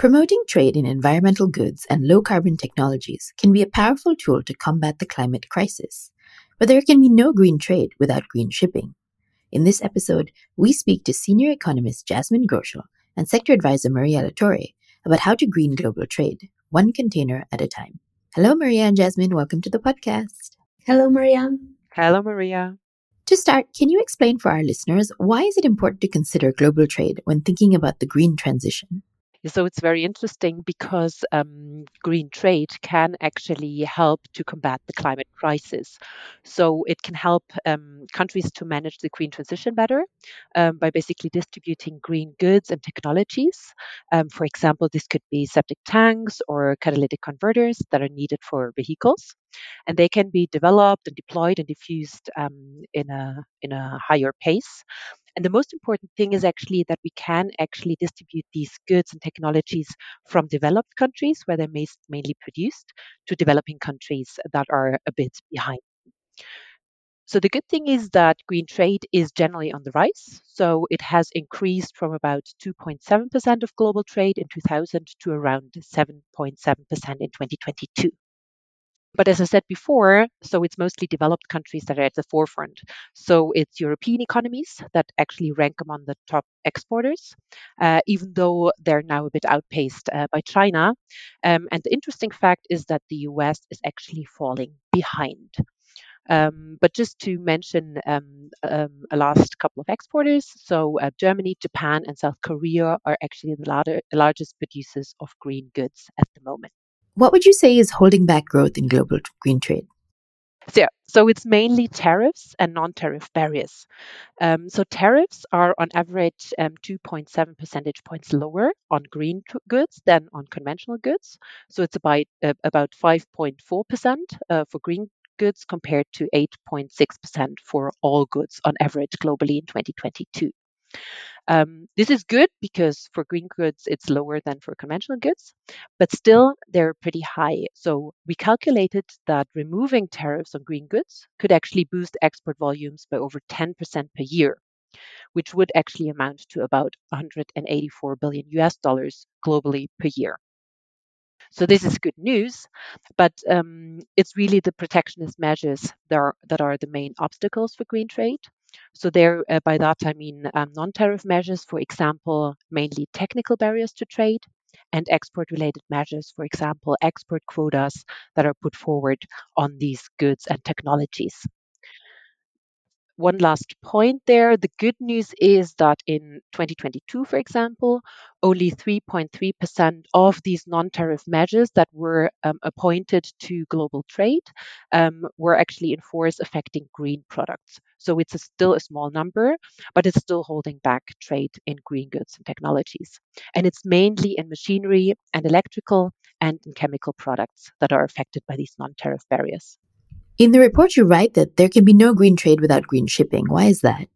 Promoting trade in environmental goods and low carbon technologies can be a powerful tool to combat the climate crisis. But there can be no green trade without green shipping. In this episode, we speak to senior economist Jasmin Gröschl and sector advisor Maria Latorre about how to green global trade, one container at a time. Hello, Maria and Jasmin. Welcome to the podcast. Hello, Maria. Hello, Maria. To start, can you explain for our listeners why is it important to consider global trade when thinking about the green transition? So it's very interesting because um, green trade can actually help to combat the climate crisis. So it can help um, countries to manage the green transition better um, by basically distributing green goods and technologies. Um, for example, this could be septic tanks or catalytic converters that are needed for vehicles, and they can be developed and deployed and diffused um, in a in a higher pace. And the most important thing is actually that we can actually distribute these goods and technologies from developed countries where they're mainly produced to developing countries that are a bit behind. So the good thing is that green trade is generally on the rise. So it has increased from about 2.7% of global trade in 2000 to around 7.7% in 2022. But as I said before, so it's mostly developed countries that are at the forefront. So it's European economies that actually rank among the top exporters, uh, even though they're now a bit outpaced uh, by China. Um, and the interesting fact is that the US is actually falling behind. Um, but just to mention um, um, a last couple of exporters, so uh, Germany, Japan, and South Korea are actually the lar- largest producers of green goods at the moment. What would you say is holding back growth in global green trade? So, so it's mainly tariffs and non-tariff barriers. Um, so tariffs are on average um, 2.7 percentage points lower on green goods than on conventional goods. So it's about uh, about 5.4 percent uh, for green goods compared to 8.6 percent for all goods on average globally in 2022. Um, this is good because for green goods, it's lower than for conventional goods, but still they're pretty high. So we calculated that removing tariffs on green goods could actually boost export volumes by over 10% per year, which would actually amount to about 184 billion US dollars globally per year. So this is good news, but um, it's really the protectionist measures that are, that are the main obstacles for green trade. So there, uh, by that I mean um, non-tariff measures, for example, mainly technical barriers to trade, and export-related measures, for example, export quotas that are put forward on these goods and technologies one last point there. The good news is that in 2022, for example, only 3.3% of these non tariff measures that were um, appointed to global trade um, were actually in force affecting green products. So it's a, still a small number, but it's still holding back trade in green goods and technologies. And it's mainly in machinery and electrical and in chemical products that are affected by these non tariff barriers. In the report, you write that there can be no green trade without green shipping. Why is that?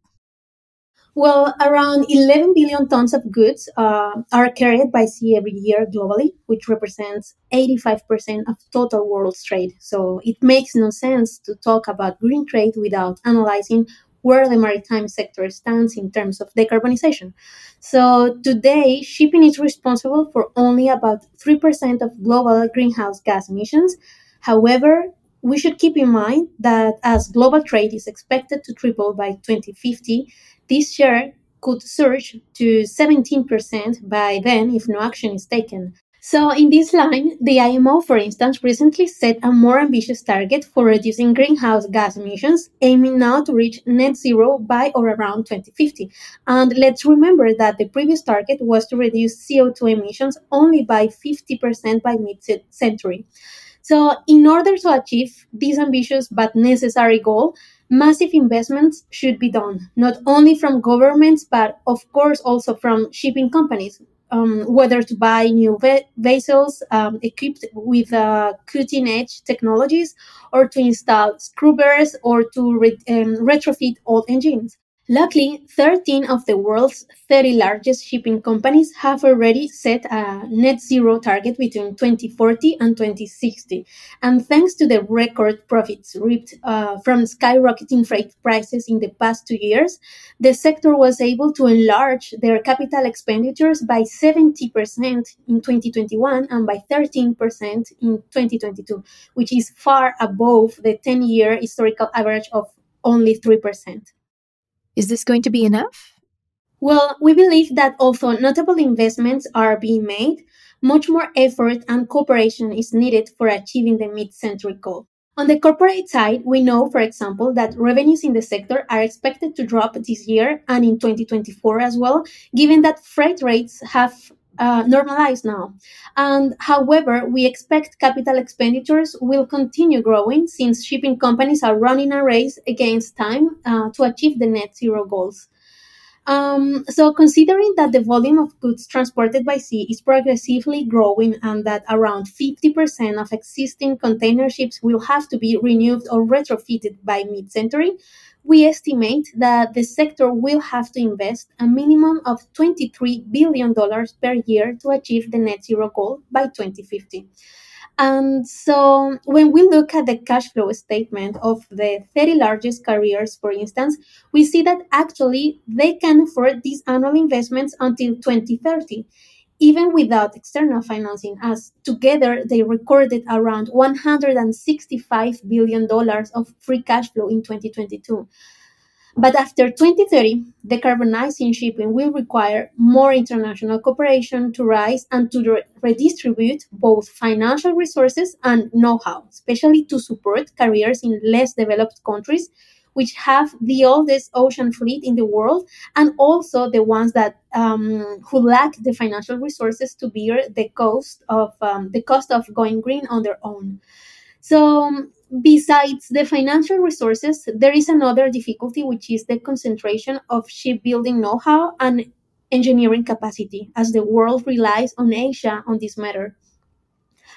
Well, around 11 billion tons of goods uh, are carried by sea every year globally, which represents 85% of total world trade. So it makes no sense to talk about green trade without analyzing where the maritime sector stands in terms of decarbonization. So today, shipping is responsible for only about 3% of global greenhouse gas emissions. However, we should keep in mind that as global trade is expected to triple by 2050, this share could surge to 17% by then if no action is taken. So, in this line, the IMO, for instance, recently set a more ambitious target for reducing greenhouse gas emissions, aiming now to reach net zero by or around 2050. And let's remember that the previous target was to reduce CO2 emissions only by 50% by mid century. So, in order to achieve this ambitious but necessary goal, massive investments should be done, not only from governments, but of course also from shipping companies, um, whether to buy new ve- vessels um, equipped with uh, cutting edge technologies or to install scrubbers or to re- um, retrofit old engines. Luckily, 13 of the world's 30 largest shipping companies have already set a net zero target between 2040 and 2060. And thanks to the record profits reaped uh, from skyrocketing freight prices in the past two years, the sector was able to enlarge their capital expenditures by 70% in 2021 and by 13% in 2022, which is far above the 10 year historical average of only 3%. Is this going to be enough? Well, we believe that although notable investments are being made, much more effort and cooperation is needed for achieving the mid century goal. On the corporate side, we know, for example, that revenues in the sector are expected to drop this year and in 2024 as well, given that freight rates have uh, normalized now. And however, we expect capital expenditures will continue growing since shipping companies are running a race against time uh, to achieve the net zero goals. Um, so, considering that the volume of goods transported by sea is progressively growing and that around 50% of existing container ships will have to be renewed or retrofitted by mid century, we estimate that the sector will have to invest a minimum of $23 billion per year to achieve the net zero goal by 2050. And so when we look at the cash flow statement of the 30 largest carriers, for instance, we see that actually they can afford these annual investments until 2030 even without external financing, as together they recorded around $165 billion of free cash flow in 2022. But after 2030, decarbonizing shipping will require more international cooperation to rise and to re- redistribute both financial resources and know how, especially to support carriers in less developed countries which have the oldest ocean fleet in the world, and also the ones that um, who lack the financial resources to bear the cost of um, the cost of going green on their own. So besides the financial resources, there is another difficulty, which is the concentration of shipbuilding know-how and engineering capacity, as the world relies on Asia on this matter.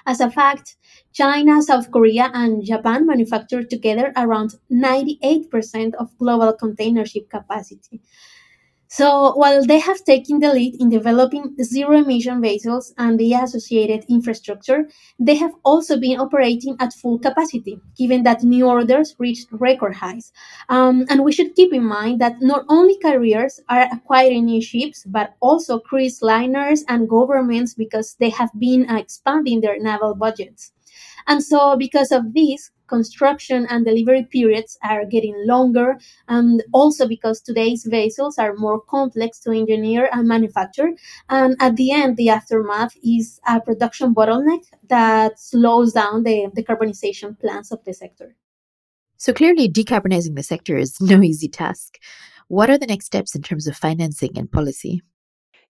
As a fact, China, South Korea, and Japan manufacture together around 98% of global container ship capacity. So while they have taken the lead in developing zero emission vessels and the associated infrastructure, they have also been operating at full capacity, given that new orders reached record highs. Um, and we should keep in mind that not only carriers are acquiring new ships, but also cruise liners and governments because they have been uh, expanding their naval budgets. And so, because of this, construction and delivery periods are getting longer, and also because today's vessels are more complex to engineer and manufacture. And at the end, the aftermath is a production bottleneck that slows down the decarbonization plans of the sector. So clearly, decarbonizing the sector is no easy task. What are the next steps in terms of financing and policy?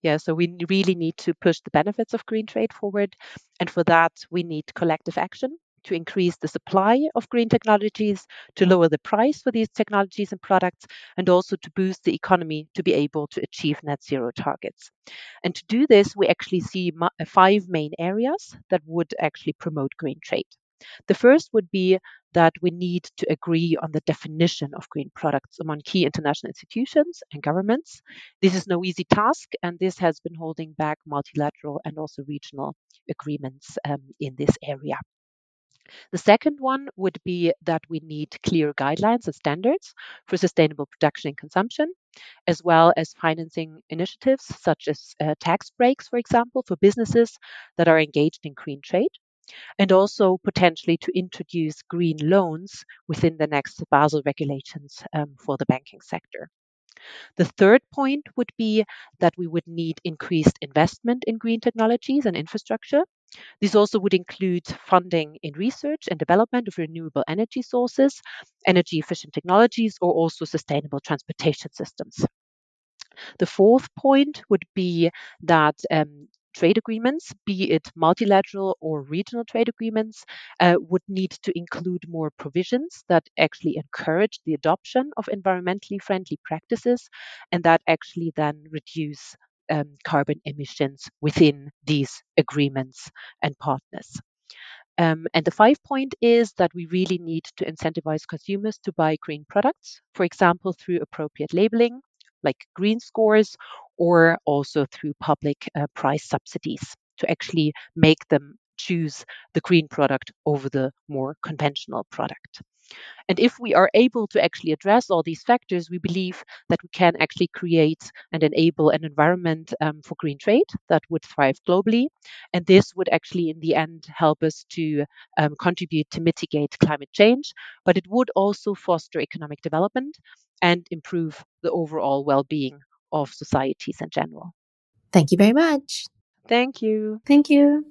Yeah, so we really need to push the benefits of green trade forward. And for that, we need collective action to increase the supply of green technologies, to lower the price for these technologies and products, and also to boost the economy to be able to achieve net zero targets. And to do this, we actually see five main areas that would actually promote green trade. The first would be that we need to agree on the definition of green products among key international institutions and governments. This is no easy task, and this has been holding back multilateral and also regional agreements um, in this area. The second one would be that we need clear guidelines and standards for sustainable production and consumption, as well as financing initiatives such as uh, tax breaks, for example, for businesses that are engaged in green trade and also potentially to introduce green loans within the next Basel regulations um, for the banking sector. The third point would be that we would need increased investment in green technologies and infrastructure. This also would include funding in research and development of renewable energy sources, energy efficient technologies, or also sustainable transportation systems. The fourth point would be that um, trade agreements, be it multilateral or regional trade agreements, uh, would need to include more provisions that actually encourage the adoption of environmentally friendly practices and that actually then reduce um, carbon emissions within these agreements and partners. Um, and the five point is that we really need to incentivize consumers to buy green products, for example, through appropriate labeling, like green scores, or also through public uh, price subsidies to actually make them choose the green product over the more conventional product. And if we are able to actually address all these factors, we believe that we can actually create and enable an environment um, for green trade that would thrive globally. And this would actually, in the end, help us to um, contribute to mitigate climate change, but it would also foster economic development and improve the overall well being of societies in general. Thank you very much. Thank you. Thank you.